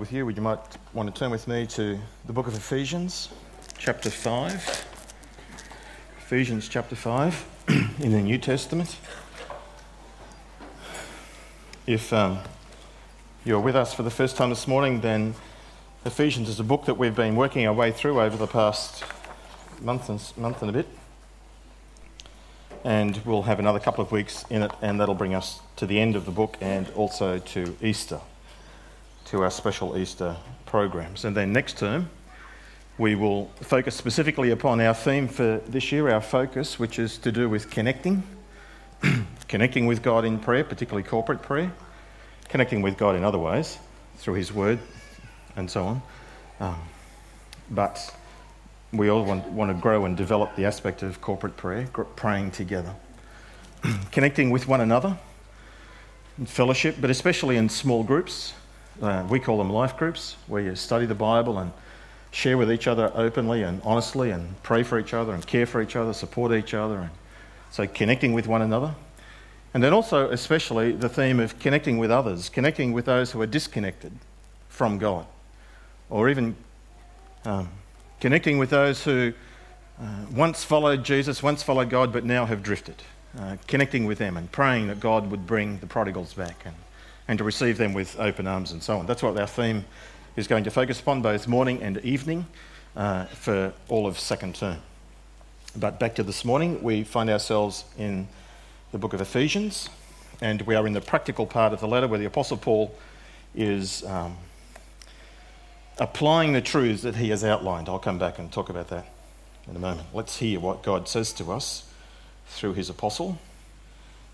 with you, would you might want to turn with me to the book of Ephesians, chapter 5. Ephesians chapter 5 in the New Testament. If um, you're with us for the first time this morning, then Ephesians is a book that we've been working our way through over the past month and, month and a bit. And we'll have another couple of weeks in it, and that'll bring us to the end of the book and also to Easter to our special Easter programs. And then next term, we will focus specifically upon our theme for this year, our focus, which is to do with connecting, connecting with God in prayer, particularly corporate prayer, connecting with God in other ways, through His Word and so on. Um, but we all want, want to grow and develop the aspect of corporate prayer, praying together, connecting with one another, fellowship, but especially in small groups uh, we call them life groups, where you study the Bible and share with each other openly and honestly and pray for each other and care for each other, support each other. And so connecting with one another. And then also, especially, the theme of connecting with others, connecting with those who are disconnected from God, or even um, connecting with those who uh, once followed Jesus, once followed God, but now have drifted. Uh, connecting with them and praying that God would bring the prodigals back and and to receive them with open arms and so on. That's what our theme is going to focus upon, both morning and evening, uh, for all of second term. But back to this morning, we find ourselves in the book of Ephesians, and we are in the practical part of the letter where the Apostle Paul is um, applying the truths that he has outlined. I'll come back and talk about that in a moment. Let's hear what God says to us through his apostle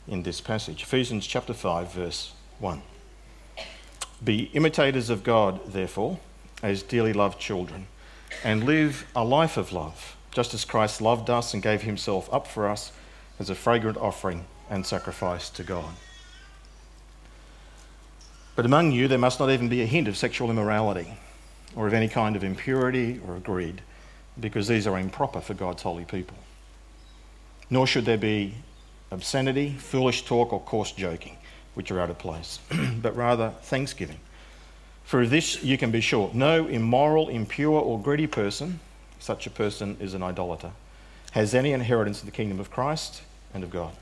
in this passage. Ephesians chapter 5, verse 1. Be imitators of God, therefore, as dearly loved children, and live a life of love, just as Christ loved us and gave himself up for us as a fragrant offering and sacrifice to God. But among you, there must not even be a hint of sexual immorality or of any kind of impurity or greed, because these are improper for God's holy people. Nor should there be obscenity, foolish talk, or coarse joking which are out of place, but rather thanksgiving. For this you can be sure no immoral, impure, or greedy person, such a person is an idolater, has any inheritance in the kingdom of Christ and of God.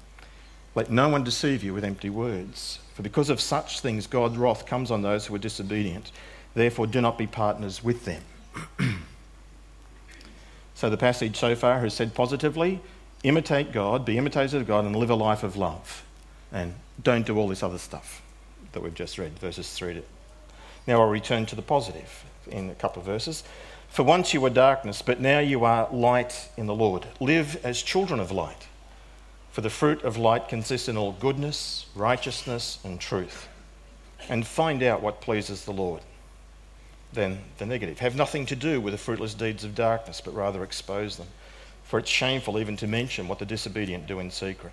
Let no one deceive you with empty words, for because of such things God's wrath comes on those who are disobedient. Therefore, do not be partners with them. so, the passage so far has said positively imitate God, be imitators of God, and live a life of love. And don't do all this other stuff that we've just read, verses 3 to. Now I'll return to the positive in a couple of verses. For once you were darkness, but now you are light in the Lord. Live as children of light. For the fruit of light consists in all goodness, righteousness, and truth. And find out what pleases the Lord. Then the negative. Have nothing to do with the fruitless deeds of darkness, but rather expose them. For it's shameful even to mention what the disobedient do in secret.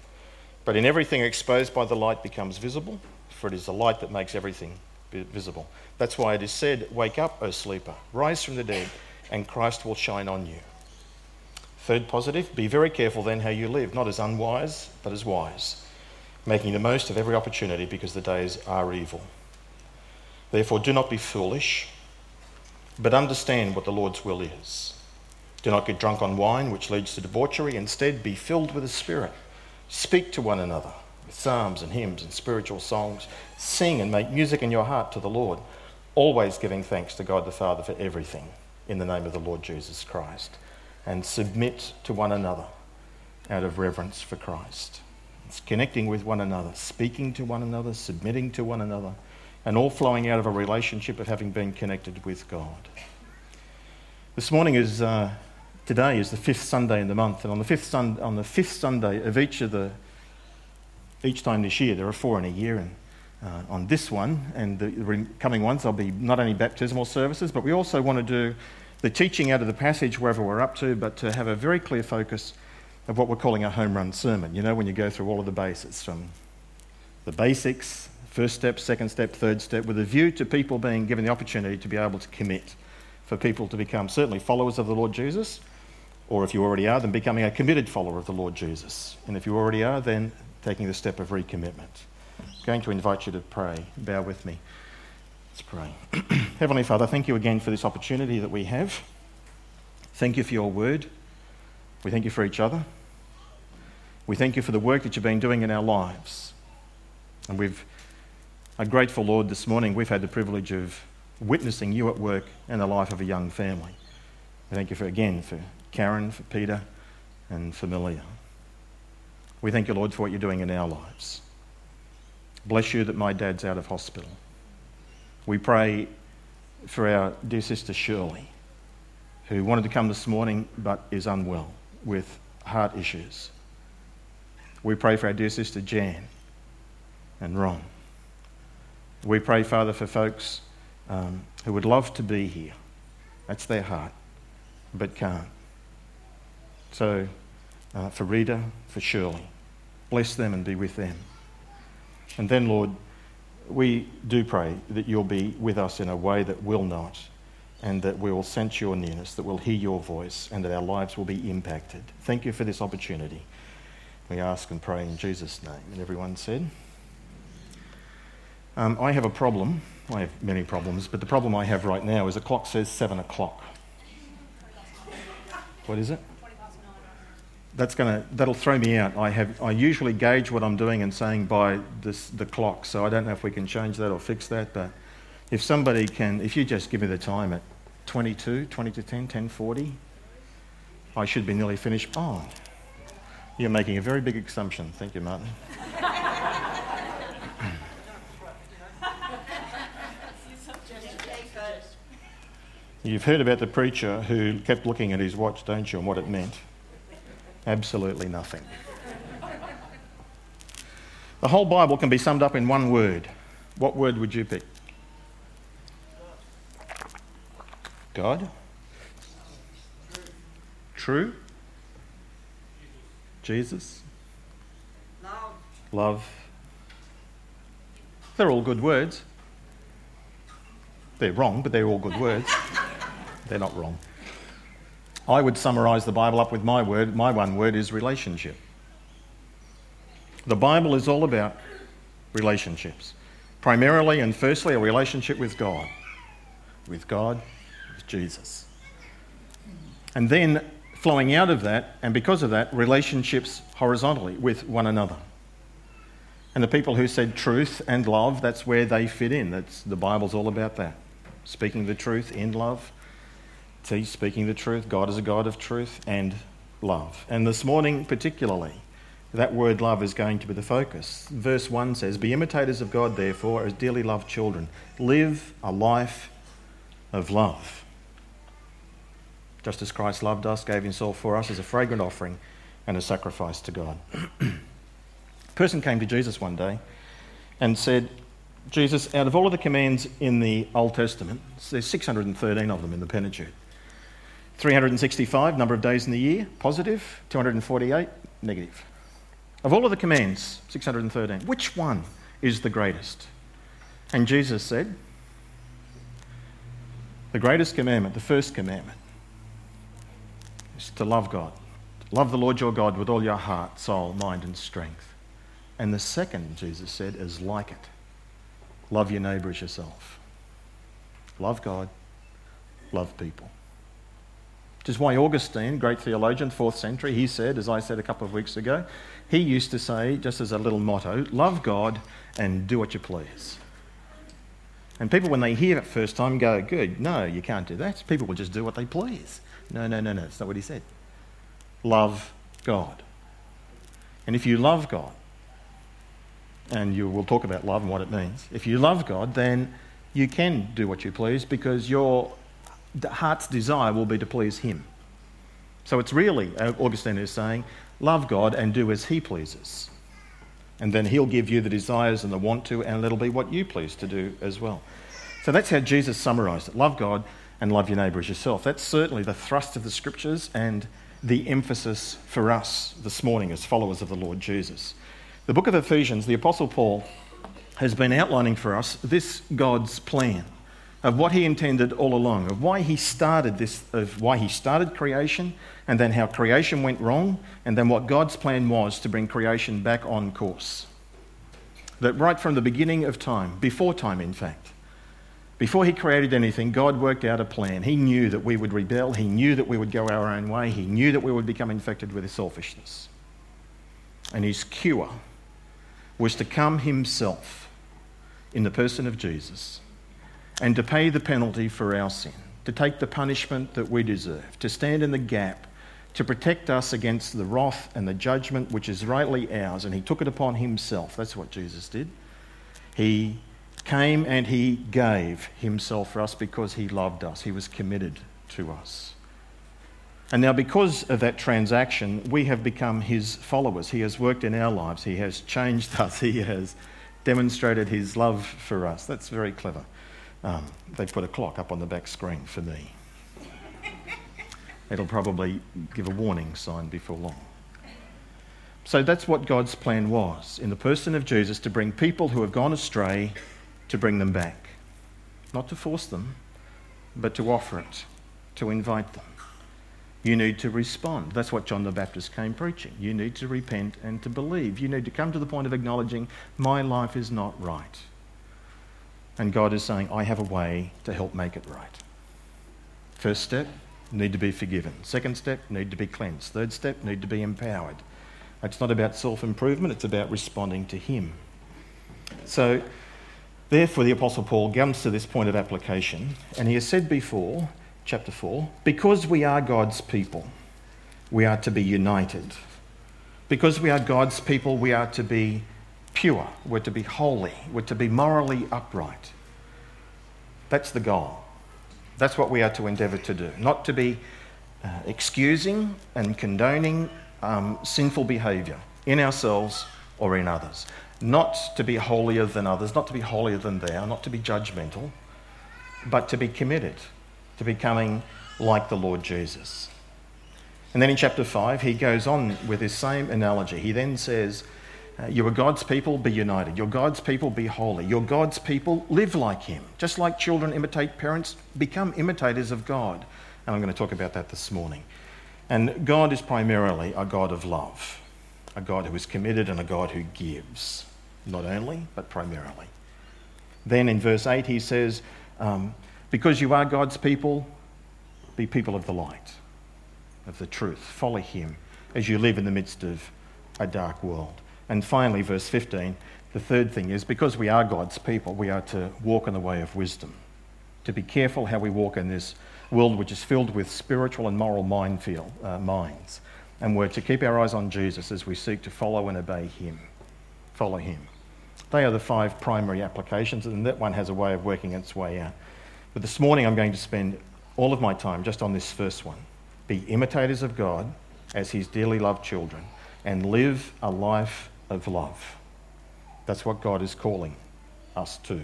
But in everything exposed by the light becomes visible, for it is the light that makes everything visible. That's why it is said, Wake up, O sleeper, rise from the dead, and Christ will shine on you. Third positive, be very careful then how you live, not as unwise, but as wise, making the most of every opportunity because the days are evil. Therefore, do not be foolish, but understand what the Lord's will is. Do not get drunk on wine, which leads to debauchery. Instead, be filled with the Spirit Speak to one another with psalms and hymns and spiritual songs. Sing and make music in your heart to the Lord, always giving thanks to God the Father for everything in the name of the Lord Jesus Christ. And submit to one another out of reverence for Christ. It's connecting with one another, speaking to one another, submitting to one another, and all flowing out of a relationship of having been connected with God. This morning is. Uh, today is the fifth Sunday in the month, and on the fifth, sun, on the fifth Sunday of each of the each time this year, there are four in a year, and uh, on this one and the coming ones, there'll be not only baptismal services, but we also want to do the teaching out of the passage wherever we're up to, but to have a very clear focus of what we're calling a home run sermon. You know, when you go through all of the basics from the basics, first step, second step, third step, with a view to people being given the opportunity to be able to commit, for people to become certainly followers of the Lord Jesus or if you already are, then becoming a committed follower of the Lord Jesus. And if you already are, then taking the step of recommitment. I'm going to invite you to pray. Bow with me. Let's pray. Heavenly Father, thank you again for this opportunity that we have. Thank you for your word. We thank you for each other. We thank you for the work that you've been doing in our lives. And we've are grateful, Lord, this morning we've had the privilege of witnessing you at work in the life of a young family. Thank you for again for Karen, for Peter, and for Malia. We thank you, Lord, for what you're doing in our lives. Bless you that my dad's out of hospital. We pray for our dear sister Shirley, who wanted to come this morning but is unwell with heart issues. We pray for our dear sister Jan and Ron. We pray, Father, for folks um, who would love to be here. That's their heart, but can't. So, uh, for Rita, for Shirley, bless them and be with them. And then, Lord, we do pray that you'll be with us in a way that will not, and that we will sense your nearness, that we'll hear your voice, and that our lives will be impacted. Thank you for this opportunity. We ask and pray in Jesus' name. And everyone said, um, I have a problem. I have many problems, but the problem I have right now is the clock says seven o'clock. What is it? That's gonna that'll throw me out. I have I usually gauge what I'm doing and saying by this the clock, so I don't know if we can change that or fix that. But if somebody can, if you just give me the time at 22, 20 to 10, 10:40, I should be nearly finished. Oh, you're making a very big assumption. Thank you, Martin. You've heard about the preacher who kept looking at his watch, don't you, and what it meant? Absolutely nothing. The whole Bible can be summed up in one word. What word would you pick? God? True? Jesus? Love. Love. They're all good words. They're wrong, but they're all good words. They're not wrong. I would summarize the Bible up with my word. My one word is relationship. The Bible is all about relationships. Primarily and firstly, a relationship with God. With God, with Jesus. And then flowing out of that, and because of that, relationships horizontally with one another. And the people who said truth and love, that's where they fit in. That's, the Bible's all about that. Speaking the truth in love See, speaking the truth, God is a God of truth and love. And this morning, particularly, that word love is going to be the focus. Verse 1 says, Be imitators of God, therefore, as dearly loved children. Live a life of love. Just as Christ loved us, gave himself for us as a fragrant offering and a sacrifice to God. a person came to Jesus one day and said, Jesus, out of all of the commands in the Old Testament, there's 613 of them in the Pentateuch. 365, number of days in the year, positive. 248, negative. Of all of the commands, 613, which one is the greatest? And Jesus said, The greatest commandment, the first commandment, is to love God. Love the Lord your God with all your heart, soul, mind, and strength. And the second, Jesus said, is like it love your neighbour as yourself. Love God, love people. Which is why Augustine, great theologian, fourth century, he said, as I said a couple of weeks ago, he used to say, just as a little motto, love God and do what you please. And people, when they hear it first time, go, good, no, you can't do that. People will just do what they please. No, no, no, no, that's not what he said. Love God. And if you love God, and you will talk about love and what it means, if you love God, then you can do what you please because you're heart's desire will be to please Him. So it's really, uh, Augustine is saying, love God and do as He pleases. And then He'll give you the desires and the want to, and it'll be what you please to do as well. So that's how Jesus summarized it love God and love your neighbour as yourself. That's certainly the thrust of the scriptures and the emphasis for us this morning as followers of the Lord Jesus. The book of Ephesians, the Apostle Paul has been outlining for us this God's plan of what he intended all along, of why he started this, of why he started creation, and then how creation went wrong, and then what God's plan was to bring creation back on course. That right from the beginning of time, before time in fact, Before he created anything, God worked out a plan. He knew that we would rebel. He knew that we would go our own way. He knew that we would become infected with selfishness. And his cure was to come himself in the person of Jesus and to pay the penalty for our sin, to take the punishment that we deserve, to stand in the gap, to protect us against the wrath and the judgment which is rightly ours. And he took it upon himself. That's what Jesus did. He came and he gave himself for us because he loved us. He was committed to us. And now, because of that transaction, we have become his followers. He has worked in our lives, he has changed us, he has demonstrated his love for us. That's very clever. Um, they put a clock up on the back screen for me. It'll probably give a warning sign before long. So that's what God's plan was in the person of Jesus to bring people who have gone astray to bring them back. Not to force them, but to offer it, to invite them. You need to respond. That's what John the Baptist came preaching. You need to repent and to believe. You need to come to the point of acknowledging, my life is not right. And God is saying, I have a way to help make it right. First step, need to be forgiven. Second step, need to be cleansed. Third step, need to be empowered. It's not about self improvement, it's about responding to Him. So, Therefore, the Apostle Paul comes to this point of application, and he has said before, chapter 4, because we are God's people, we are to be united. Because we are God's people, we are to be pure, we're to be holy, we're to be morally upright. That's the goal. That's what we are to endeavour to do, not to be uh, excusing and condoning um, sinful behaviour in ourselves or in others not to be holier than others, not to be holier than thou, not to be judgmental, but to be committed to becoming like the Lord Jesus. And then in chapter 5, he goes on with this same analogy. He then says, uh, You are God's people, be united. You're God's people, be holy. You're God's people, live like Him. Just like children imitate parents, become imitators of God. And I'm going to talk about that this morning. And God is primarily a God of love, a God who is committed and a God who gives not only, but primarily. Then in verse 8, he says, um, Because you are God's people, be people of the light, of the truth. Follow him as you live in the midst of a dark world. And finally, verse 15, the third thing is because we are God's people, we are to walk in the way of wisdom, to be careful how we walk in this world which is filled with spiritual and moral minefield, uh, minds. And we're to keep our eyes on Jesus as we seek to follow and obey him. Follow him. They are the five primary applications, and that one has a way of working its way out. But this morning I'm going to spend all of my time just on this first one be imitators of God as his dearly loved children and live a life of love. That's what God is calling us to.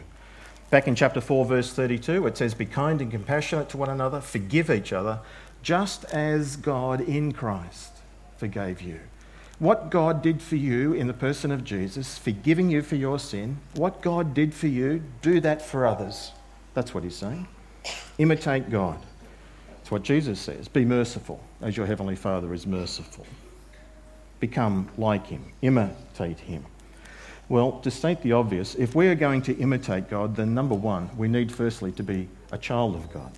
Back in chapter 4, verse 32, it says, Be kind and compassionate to one another, forgive each other, just as God in Christ forgave you. What God did for you in the person of Jesus, forgiving you for your sin, what God did for you, do that for others. That's what he's saying. Imitate God. It's what Jesus says. Be merciful as your heavenly Father is merciful. Become like him, imitate him. Well, to state the obvious, if we are going to imitate God, then number one, we need firstly to be a child of God.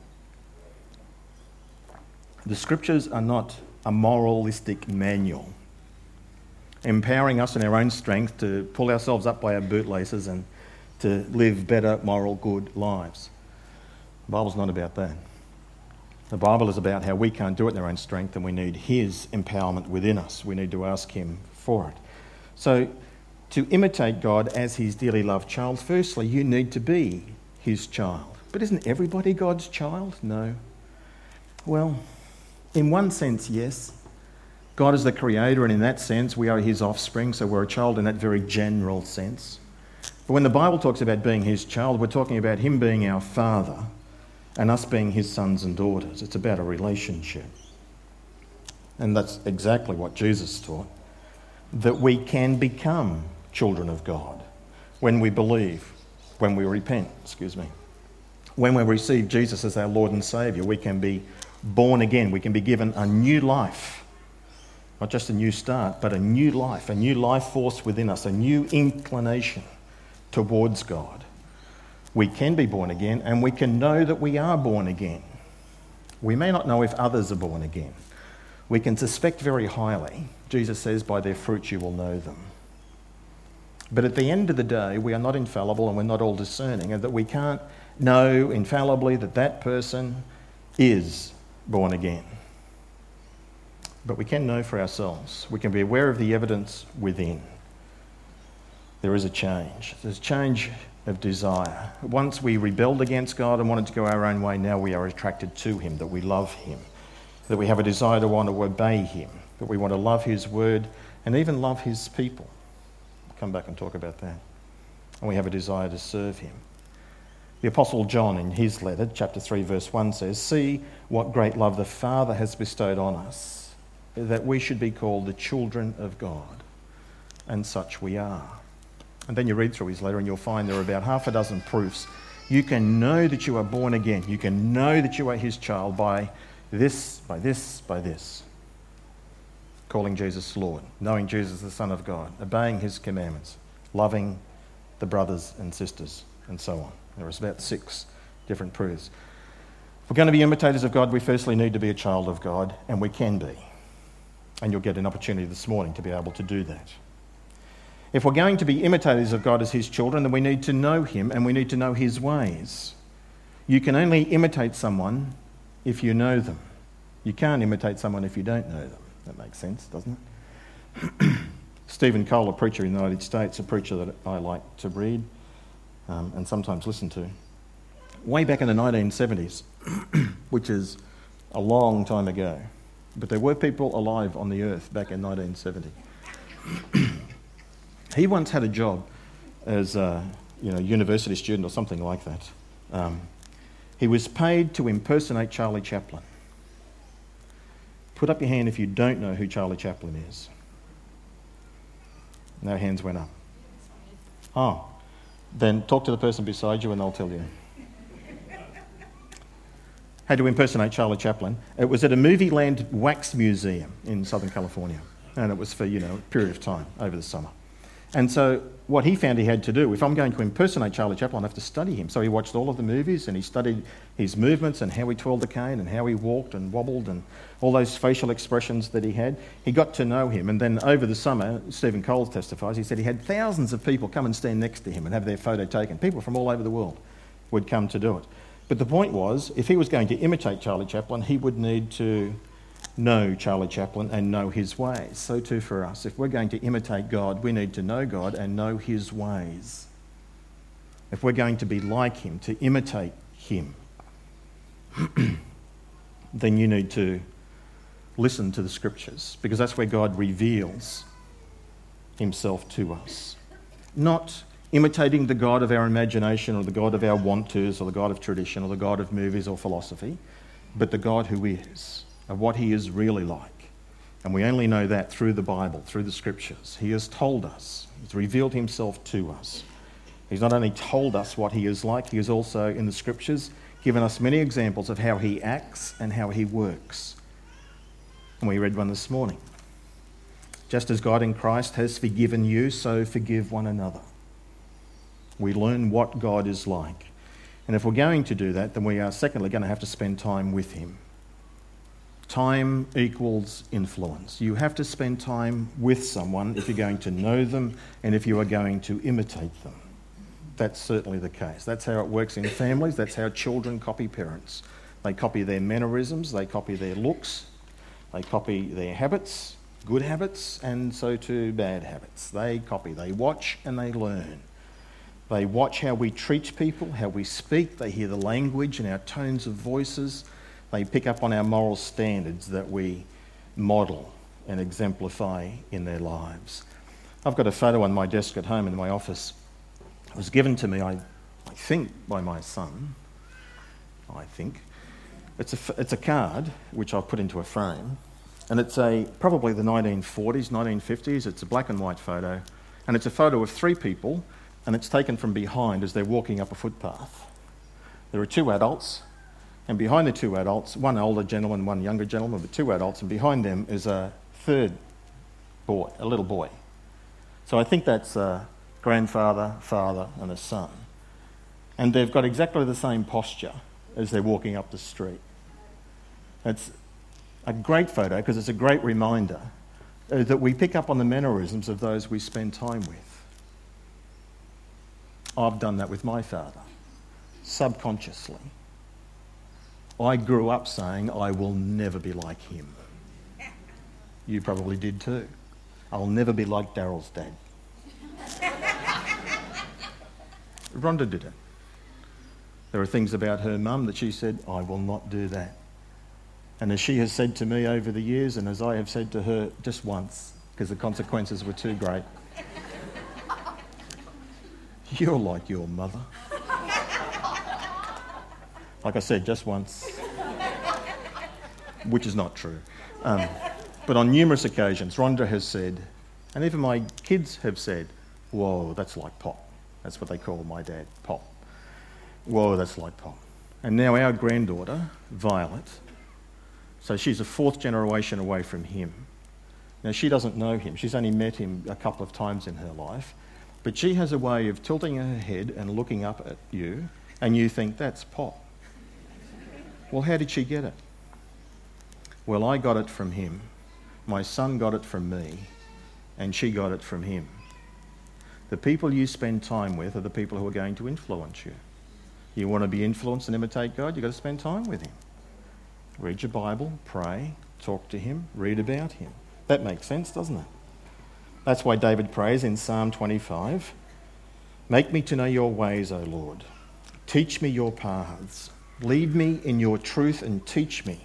The scriptures are not a moralistic manual empowering us in our own strength to pull ourselves up by our bootlaces and to live better, moral, good lives. The Bible's not about that. The Bible is about how we can't do it in our own strength and we need His empowerment within us. We need to ask Him for it. So, to imitate God as His dearly loved child, firstly, you need to be His child. But isn't everybody God's child? No. Well, in one sense, yes. God is the creator, and in that sense, we are his offspring, so we're a child in that very general sense. But when the Bible talks about being his child, we're talking about him being our father and us being his sons and daughters. It's about a relationship. And that's exactly what Jesus taught that we can become children of God when we believe, when we repent, excuse me. When we receive Jesus as our Lord and Saviour, we can be born again, we can be given a new life not just a new start, but a new life, a new life force within us, a new inclination towards God. We can be born again and we can know that we are born again. We may not know if others are born again. We can suspect very highly. Jesus says, By their fruits you will know them. But at the end of the day, we are not infallible and we're not all discerning, and that we can't know infallibly that that person is born again. But we can know for ourselves. We can be aware of the evidence within. There is a change. There's change of desire. Once we rebelled against God and wanted to go our own way, now we are attracted to Him, that we love Him, that we have a desire to want to obey Him, that we want to love His word and even love His people. I'll come back and talk about that. And we have a desire to serve Him. The Apostle John, in his letter, chapter 3, verse 1, says, See what great love the Father has bestowed on us, that we should be called the children of God. And such we are. And then you read through his letter and you'll find there are about half a dozen proofs. You can know that you are born again. You can know that you are his child by this, by this, by this. Calling Jesus Lord, knowing Jesus the Son of God, obeying his commandments, loving the brothers and sisters, and so on. There are about six different proofs. If we're going to be imitators of God, we firstly need to be a child of God, and we can be. And you'll get an opportunity this morning to be able to do that. If we're going to be imitators of God as His children, then we need to know Him and we need to know His ways. You can only imitate someone if you know them. You can't imitate someone if you don't know them. That makes sense, doesn't it? Stephen Cole, a preacher in the United States, a preacher that I like to read um, and sometimes listen to, way back in the 1970s, which is a long time ago, but there were people alive on the earth back in 1970. He once had a job as a you know, university student or something like that. Um, he was paid to impersonate Charlie Chaplin. Put up your hand if you don't know who Charlie Chaplin is. No hands went up. Oh, then talk to the person beside you and they'll tell you. Had to impersonate Charlie Chaplin. It was at a Movieland wax museum in Southern California, and it was for you know a period of time over the summer. And so, what he found he had to do, if I'm going to impersonate Charlie Chaplin, I have to study him. So, he watched all of the movies and he studied his movements and how he twirled the cane and how he walked and wobbled and all those facial expressions that he had. He got to know him. And then, over the summer, Stephen Cole testifies, he said he had thousands of people come and stand next to him and have their photo taken. People from all over the world would come to do it. But the point was, if he was going to imitate Charlie Chaplin, he would need to know Charlie Chaplin and know his ways. So too for us. If we're going to imitate God, we need to know God and know his ways. If we're going to be like him, to imitate him, then you need to listen to the scriptures because that's where God reveals himself to us. Not imitating the God of our imagination or the God of our want tos or the God of tradition or the God of movies or philosophy, but the God who is of what he is really like. And we only know that through the Bible, through the scriptures. He has told us, he's revealed himself to us. He's not only told us what he is like, he has also, in the scriptures, given us many examples of how he acts and how he works. And we read one this morning. Just as God in Christ has forgiven you, so forgive one another. We learn what God is like. And if we're going to do that, then we are, secondly, going to have to spend time with him. Time equals influence. You have to spend time with someone if you're going to know them and if you are going to imitate them. That's certainly the case. That's how it works in families. That's how children copy parents. They copy their mannerisms, they copy their looks, they copy their habits, good habits, and so too bad habits. They copy, they watch, and they learn. They watch how we treat people, how we speak, they hear the language and our tones of voices they pick up on our moral standards that we model and exemplify in their lives. I've got a photo on my desk at home in my office. It was given to me, I, I think, by my son. I think. It's a, it's a card which I've put into a frame, and it's a probably the 1940s, 1950s. It's a black and white photo, and it's a photo of three people, and it's taken from behind as they're walking up a footpath. There are two adults and behind the two adults, one older gentleman, one younger gentleman, but two adults, and behind them is a third boy, a little boy. So I think that's a grandfather, father, and a son. And they've got exactly the same posture as they're walking up the street. It's a great photo because it's a great reminder uh, that we pick up on the mannerisms of those we spend time with. I've done that with my father, subconsciously. I grew up saying, I will never be like him. You probably did too. I'll never be like Daryl's dad. Rhonda did it. There are things about her mum that she said, I will not do that. And as she has said to me over the years, and as I have said to her just once, because the consequences were too great, you're like your mother. Like I said, just once, which is not true. Um, but on numerous occasions, Rhonda has said, and even my kids have said, Whoa, that's like pop. That's what they call my dad, pop. Whoa, that's like pop. And now our granddaughter, Violet, so she's a fourth generation away from him. Now, she doesn't know him, she's only met him a couple of times in her life, but she has a way of tilting her head and looking up at you, and you think, that's pop. Well, how did she get it? Well, I got it from him. My son got it from me, and she got it from him. The people you spend time with are the people who are going to influence you. You want to be influenced and imitate God, you've got to spend time with Him. Read your Bible, pray, talk to Him, read about Him. That makes sense, doesn't it? That's why David prays in Psalm 25 Make me to know your ways, O Lord. Teach me your paths. Lead me in your truth and teach me,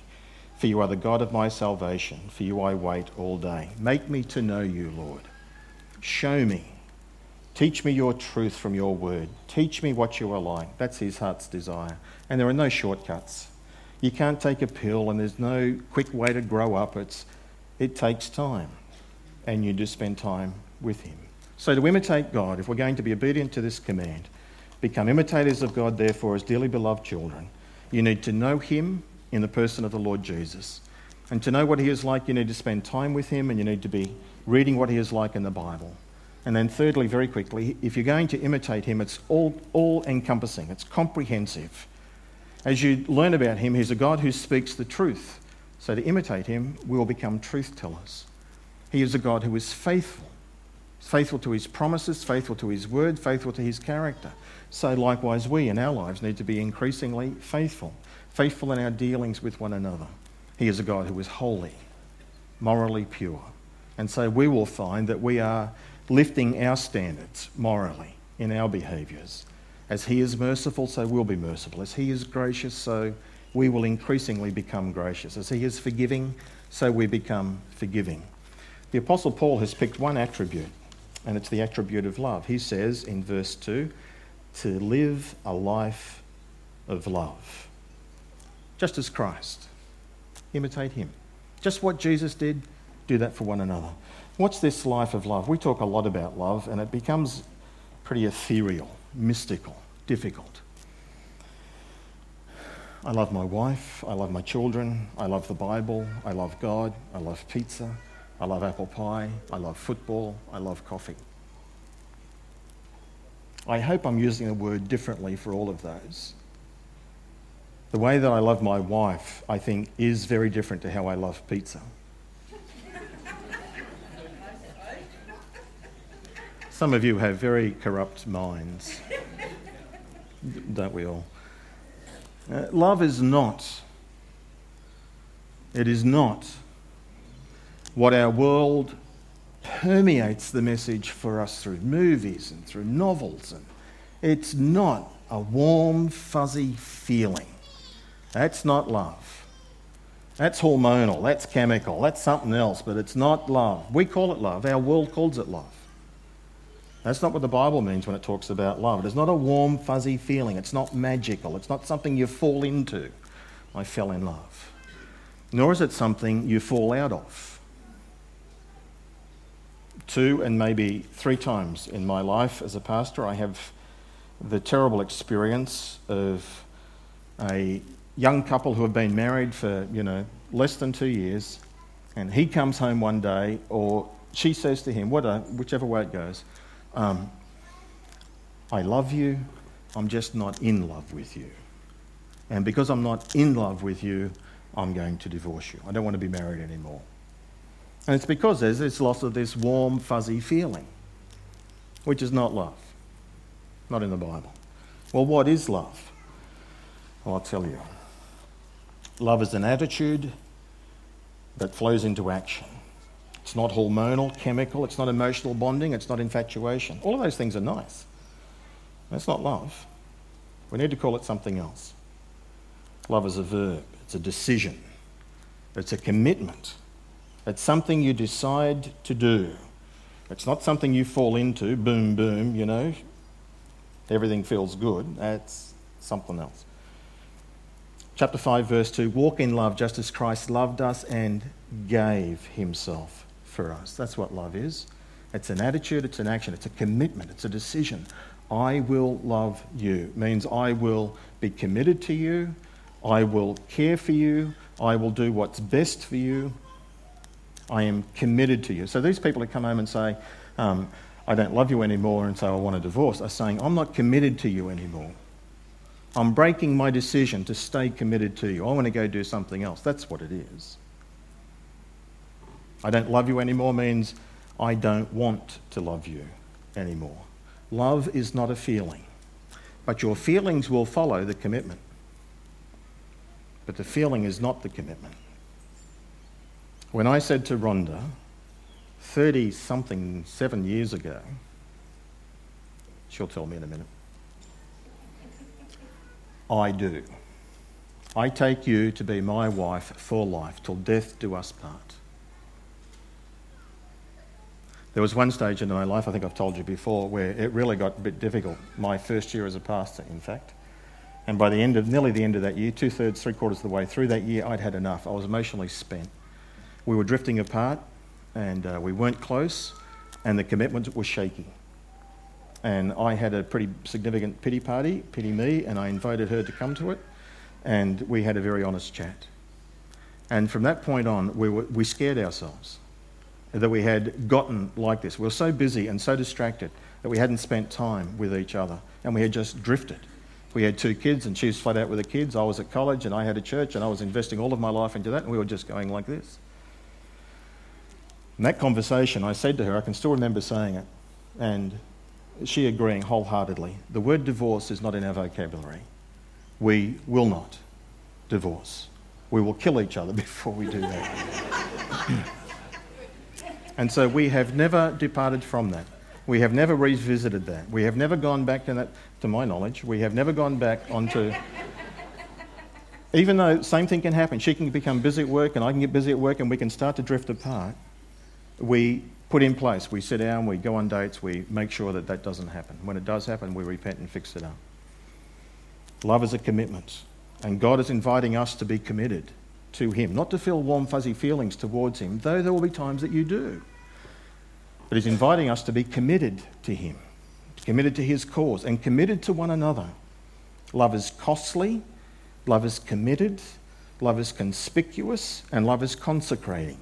for you are the God of my salvation. For you I wait all day. Make me to know you, Lord. Show me Teach me your truth from your word. Teach me what you are like. That's his heart's desire. And there are no shortcuts. You can't take a pill and there's no quick way to grow up. It's, it takes time. And you just spend time with him. So, to imitate God, if we're going to be obedient to this command, become imitators of God, therefore, as dearly beloved children, you need to know him in the person of the Lord Jesus. And to know what he is like, you need to spend time with him and you need to be reading what he is like in the Bible. And then, thirdly, very quickly, if you're going to imitate him, it's all, all encompassing, it's comprehensive. As you learn about him, he's a God who speaks the truth. So, to imitate him, we will become truth tellers. He is a God who is faithful. faithful to his promises, faithful to his word, faithful to his character. So, likewise, we in our lives need to be increasingly faithful, faithful in our dealings with one another. He is a God who is holy, morally pure. And so we will find that we are lifting our standards morally in our behaviours. As He is merciful, so we'll be merciful. As He is gracious, so we will increasingly become gracious. As He is forgiving, so we become forgiving. The Apostle Paul has picked one attribute, and it's the attribute of love. He says in verse 2 to live a life of love, just as Christ. Imitate Him. Just what Jesus did, do that for one another. What's this life of love? We talk a lot about love, and it becomes pretty ethereal, mystical, difficult. I love my wife, I love my children, I love the Bible, I love God, I love pizza, I love apple pie, I love football, I love coffee. I hope I'm using the word differently for all of those. The way that I love my wife, I think, is very different to how I love pizza. Some of you have very corrupt minds, don't we all? Uh, love is not, it is not what our world permeates the message for us through movies and through novels. And it's not a warm, fuzzy feeling. That's not love. That's hormonal, that's chemical, that's something else, but it's not love. We call it love, our world calls it love. That's not what the Bible means when it talks about love. It's not a warm, fuzzy feeling. It's not magical. It's not something you fall into. I fell in love. Nor is it something you fall out of. Two and maybe three times in my life as a pastor, I have the terrible experience of a young couple who have been married for, you know, less than two years, and he comes home one day, or she says to him, whichever way it goes, um, I love you, I'm just not in love with you. And because I'm not in love with you, I'm going to divorce you. I don't want to be married anymore. And it's because there's this loss of this warm, fuzzy feeling, which is not love. Not in the Bible. Well, what is love? Well, I'll tell you. Love is an attitude that flows into action. It's not hormonal, chemical, it's not emotional bonding, it's not infatuation. All of those things are nice. That's not love. We need to call it something else. Love is a verb, it's a decision, it's a commitment, it's something you decide to do. It's not something you fall into, boom, boom, you know, everything feels good. That's something else. Chapter 5, verse 2 Walk in love just as Christ loved us and gave himself for us. That's what love is. It's an attitude, it's an action, it's a commitment, it's a decision. I will love you means I will be committed to you, I will care for you, I will do what's best for you. I am committed to you. So these people that come home and say, um, I don't love you anymore and say, I want a divorce, are saying, I'm not committed to you anymore. I'm breaking my decision to stay committed to you. I want to go do something else. That's what it is. I don't love you anymore means I don't want to love you anymore. Love is not a feeling, but your feelings will follow the commitment. But the feeling is not the commitment. When I said to Rhonda, 30 something, seven years ago, she'll tell me in a minute, I do. I take you to be my wife for life, till death do us part. There was one stage in my life, I think I've told you before, where it really got a bit difficult. My first year as a pastor, in fact. And by the end of, nearly the end of that year, two thirds, three quarters of the way through that year, I'd had enough. I was emotionally spent. We were drifting apart and uh, we weren't close, and the commitment was shaky. And I had a pretty significant pity party, pity me, and I invited her to come to it, and we had a very honest chat. And from that point on, we, were, we scared ourselves that we had gotten like this. We were so busy and so distracted that we hadn't spent time with each other and we had just drifted. We had two kids and she was flat out with the kids. I was at college and I had a church and I was investing all of my life into that and we were just going like this. In that conversation, I said to her, I can still remember saying it, and she agreeing wholeheartedly the word divorce is not in our vocabulary. We will not divorce. We will kill each other before we do that. And so we have never departed from that. We have never revisited that. We have never gone back to that, to my knowledge. We have never gone back onto. Even though same thing can happen, she can become busy at work and I can get busy at work and we can start to drift apart. We put in place, we sit down, we go on dates, we make sure that that doesn't happen. When it does happen, we repent and fix it up. Love is a commitment, and God is inviting us to be committed to Him, not to feel warm, fuzzy feelings towards Him, though there will be times that you do. But He's inviting us to be committed to Him, committed to His cause, and committed to one another. Love is costly, love is committed, love is conspicuous, and love is consecrating.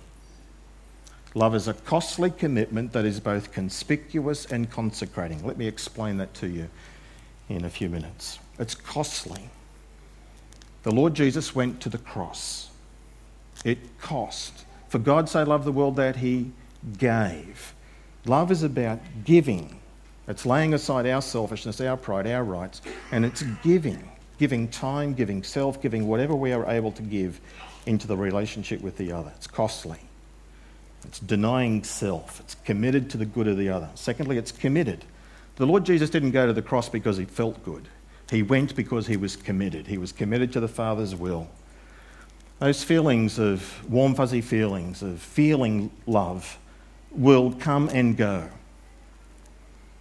Love is a costly commitment that is both conspicuous and consecrating. Let me explain that to you in a few minutes. It's costly. The Lord Jesus went to the cross. It cost. For God so loved the world that he gave. Love is about giving. It's laying aside our selfishness, our pride, our rights, and it's giving. Giving time, giving self, giving whatever we are able to give into the relationship with the other. It's costly. It's denying self. It's committed to the good of the other. Secondly, it's committed. The Lord Jesus didn't go to the cross because he felt good. He went because he was committed. He was committed to the Father's will. Those feelings of warm, fuzzy feelings, of feeling love, will come and go.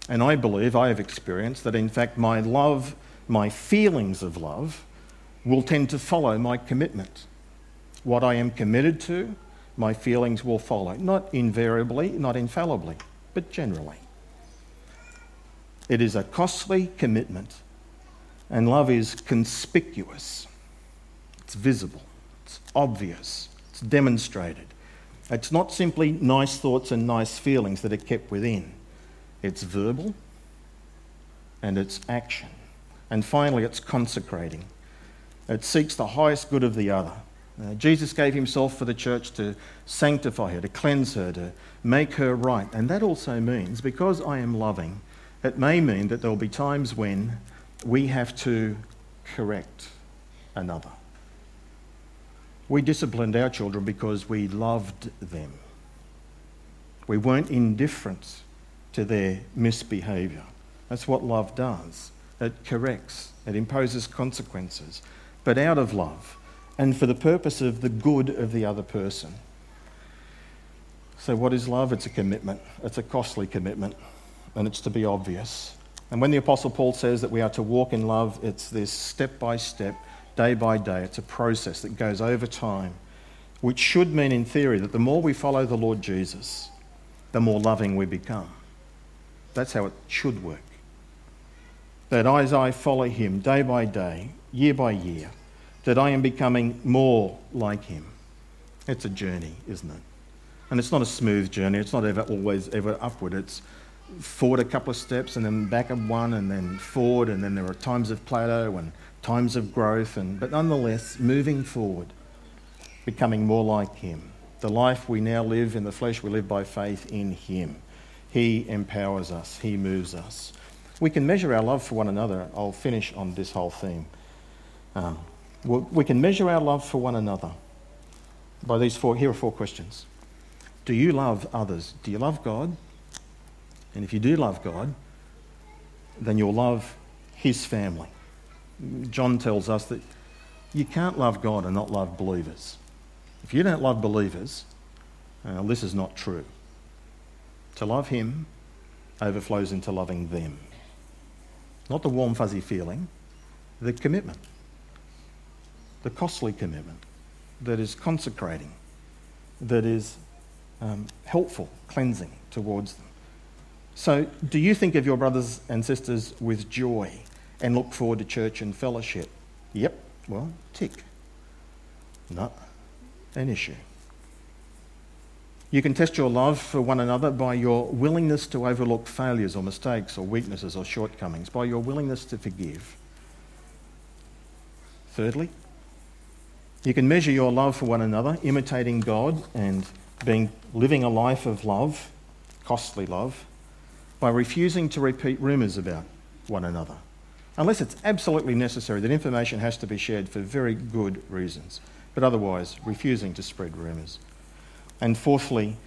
And I believe, I have experienced that in fact my love, my feelings of love, will tend to follow my commitment. What I am committed to, my feelings will follow. Not invariably, not infallibly, but generally. It is a costly commitment, and love is conspicuous, it's visible. It's obvious, it's demonstrated. It's not simply nice thoughts and nice feelings that are kept within, it's verbal and it's action. And finally, it's consecrating. It seeks the highest good of the other. Uh, Jesus gave himself for the church to sanctify her, to cleanse her, to make her right. And that also means, because I am loving, it may mean that there will be times when we have to correct another. We disciplined our children because we loved them. We weren't indifferent to their misbehaviour. That's what love does. It corrects, it imposes consequences, but out of love and for the purpose of the good of the other person. So, what is love? It's a commitment, it's a costly commitment, and it's to be obvious. And when the Apostle Paul says that we are to walk in love, it's this step by step, day by day. It's a process that goes over time, which should mean, in theory, that the more we follow the Lord Jesus, the more loving we become. That's how it should work. That as I follow him day by day, year by year, that I am becoming more like him. It's a journey, isn't it? And it's not a smooth journey. It's not ever always ever upward. It's forward a couple of steps and then back of one and then forward and then there are times of plateau and times of growth and but nonetheless moving forward becoming more like him the life we now live in the flesh we live by faith in him he empowers us he moves us we can measure our love for one another i'll finish on this whole theme um, we can measure our love for one another by these four. Here are four questions Do you love others? Do you love God? And if you do love God, then you'll love His family. John tells us that you can't love God and not love believers. If you don't love believers, uh, this is not true. To love Him overflows into loving them. Not the warm, fuzzy feeling, the commitment the costly commitment that is consecrating, that is um, helpful, cleansing towards them. So, do you think of your brothers and sisters with joy and look forward to church and fellowship? Yep, well, tick. Not an issue. You can test your love for one another by your willingness to overlook failures or mistakes or weaknesses or shortcomings, by your willingness to forgive. Thirdly, you can measure your love for one another, imitating God and being, living a life of love, costly love, by refusing to repeat rumours about one another. Unless it's absolutely necessary that information has to be shared for very good reasons, but otherwise, refusing to spread rumours. And fourthly,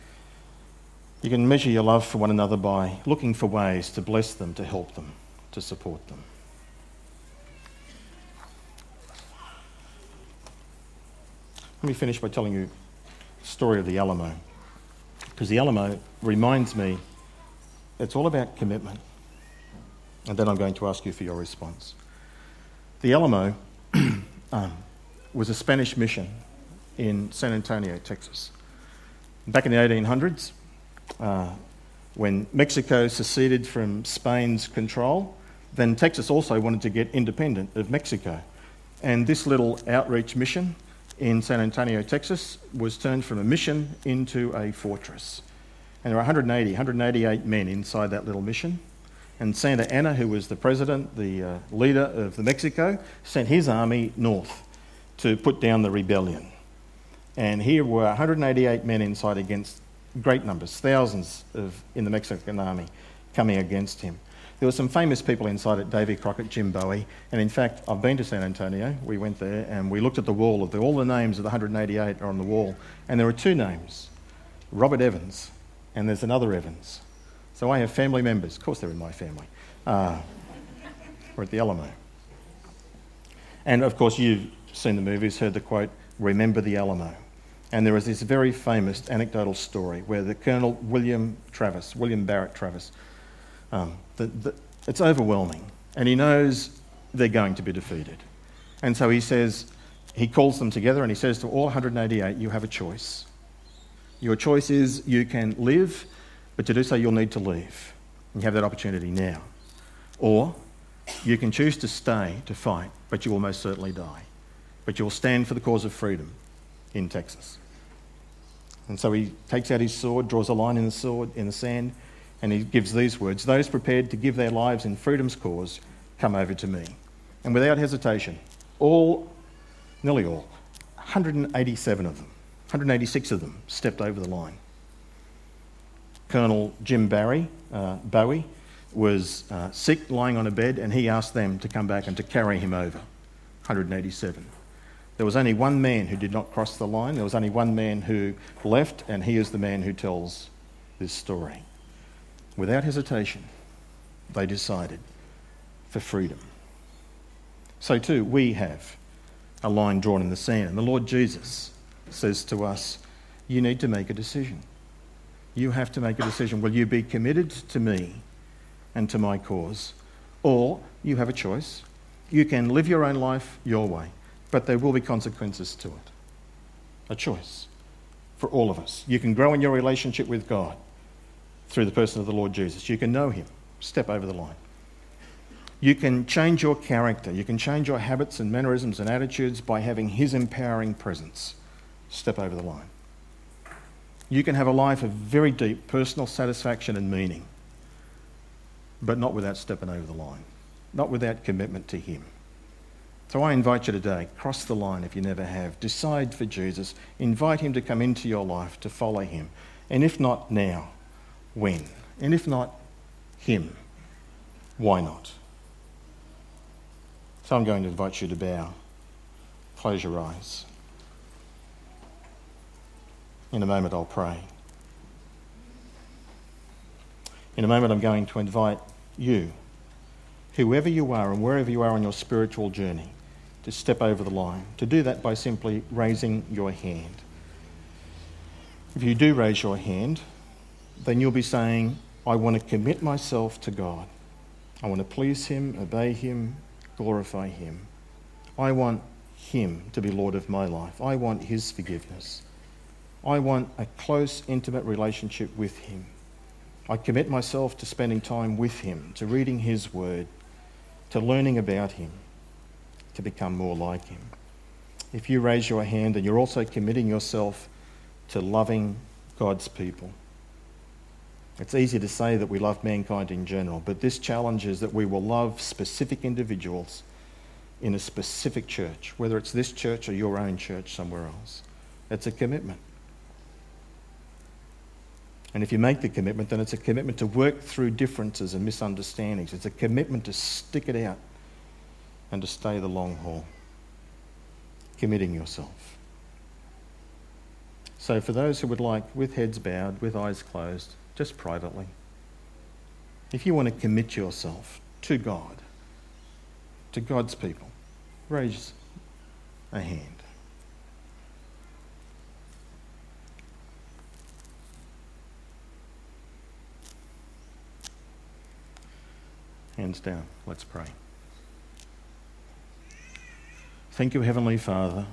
you can measure your love for one another by looking for ways to bless them, to help them, to support them. Let me finish by telling you the story of the Alamo. Because the Alamo reminds me it's all about commitment. And then I'm going to ask you for your response. The Alamo um, was a Spanish mission in San Antonio, Texas. Back in the 1800s, uh, when Mexico seceded from Spain's control, then Texas also wanted to get independent of Mexico. And this little outreach mission in San Antonio, Texas, was turned from a mission into a fortress. And there were 180, 188 men inside that little mission. And Santa Anna, who was the president, the uh, leader of the Mexico, sent his army north to put down the rebellion. And here were 188 men inside against great numbers, thousands of, in the Mexican army coming against him. There were some famous people inside it Davy Crockett, Jim Bowie, and in fact, I've been to San Antonio. We went there and we looked at the wall. Of the, all the names of the 188 are on the wall, and there are two names Robert Evans, and there's another Evans. So I have family members. Of course, they're in my family. Uh, we're at the Alamo. And of course, you've seen the movies, heard the quote, Remember the Alamo. And there is this very famous anecdotal story where the Colonel William Travis, William Barrett Travis, um, the, the, it's overwhelming. And he knows they're going to be defeated. And so he says, he calls them together and he says to all 188, You have a choice. Your choice is you can live, but to do so, you'll need to leave. You have that opportunity now. Or you can choose to stay to fight, but you will most certainly die. But you'll stand for the cause of freedom in Texas. And so he takes out his sword, draws a line in the sword in the sand, and he gives these words Those prepared to give their lives in freedom's cause, come over to me. And without hesitation, all, nearly all, 187 of them, 186 of them stepped over the line. Colonel Jim Barry, uh, Bowie was uh, sick, lying on a bed, and he asked them to come back and to carry him over. 187. There was only one man who did not cross the line. There was only one man who left, and he is the man who tells this story. Without hesitation, they decided for freedom. So, too, we have a line drawn in the sand. And the Lord Jesus says to us, You need to make a decision. You have to make a decision. Will you be committed to me and to my cause? Or you have a choice. You can live your own life your way, but there will be consequences to it. A choice for all of us. You can grow in your relationship with God through the person of the Lord Jesus. You can know Him, step over the line. You can change your character. You can change your habits and mannerisms and attitudes by having His empowering presence. Step over the line. You can have a life of very deep personal satisfaction and meaning, but not without stepping over the line, not without commitment to Him. So I invite you today, cross the line if you never have. Decide for Jesus. Invite Him to come into your life, to follow Him. And if not now, when? And if not Him, why not? So I'm going to invite you to bow. Close your eyes. In a moment, I'll pray. In a moment, I'm going to invite you, whoever you are and wherever you are on your spiritual journey, to step over the line. To do that by simply raising your hand. If you do raise your hand, then you'll be saying, I want to commit myself to God. I want to please Him, obey Him, glorify Him. I want Him to be Lord of my life. I want His forgiveness. I want a close, intimate relationship with Him. I commit myself to spending time with Him, to reading His Word, to learning about Him, to become more like Him. If you raise your hand, then you're also committing yourself to loving God's people. It's easy to say that we love mankind in general, but this challenge is that we will love specific individuals in a specific church, whether it's this church or your own church somewhere else. It's a commitment. And if you make the commitment, then it's a commitment to work through differences and misunderstandings. It's a commitment to stick it out and to stay the long haul, committing yourself. So, for those who would like, with heads bowed, with eyes closed, just privately. If you want to commit yourself to God, to God's people, raise a hand. Hands down. Let's pray. Thank you, Heavenly Father,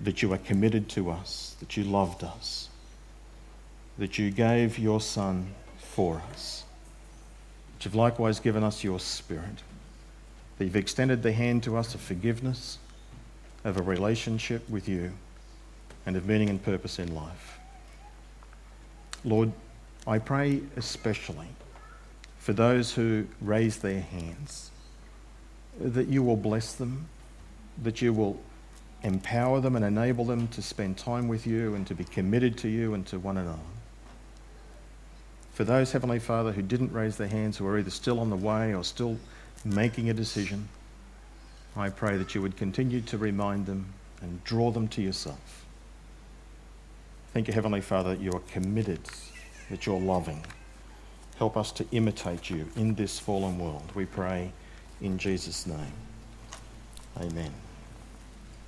that you are committed to us, that you loved us that you gave your Son for us, that you've likewise given us your Spirit, that you've extended the hand to us of forgiveness, of a relationship with you, and of meaning and purpose in life. Lord, I pray especially for those who raise their hands, that you will bless them, that you will empower them and enable them to spend time with you and to be committed to you and to one another. For those, Heavenly Father, who didn't raise their hands, who are either still on the way or still making a decision, I pray that you would continue to remind them and draw them to yourself. Thank you, Heavenly Father, that you are committed, that you're loving. Help us to imitate you in this fallen world. We pray in Jesus' name. Amen.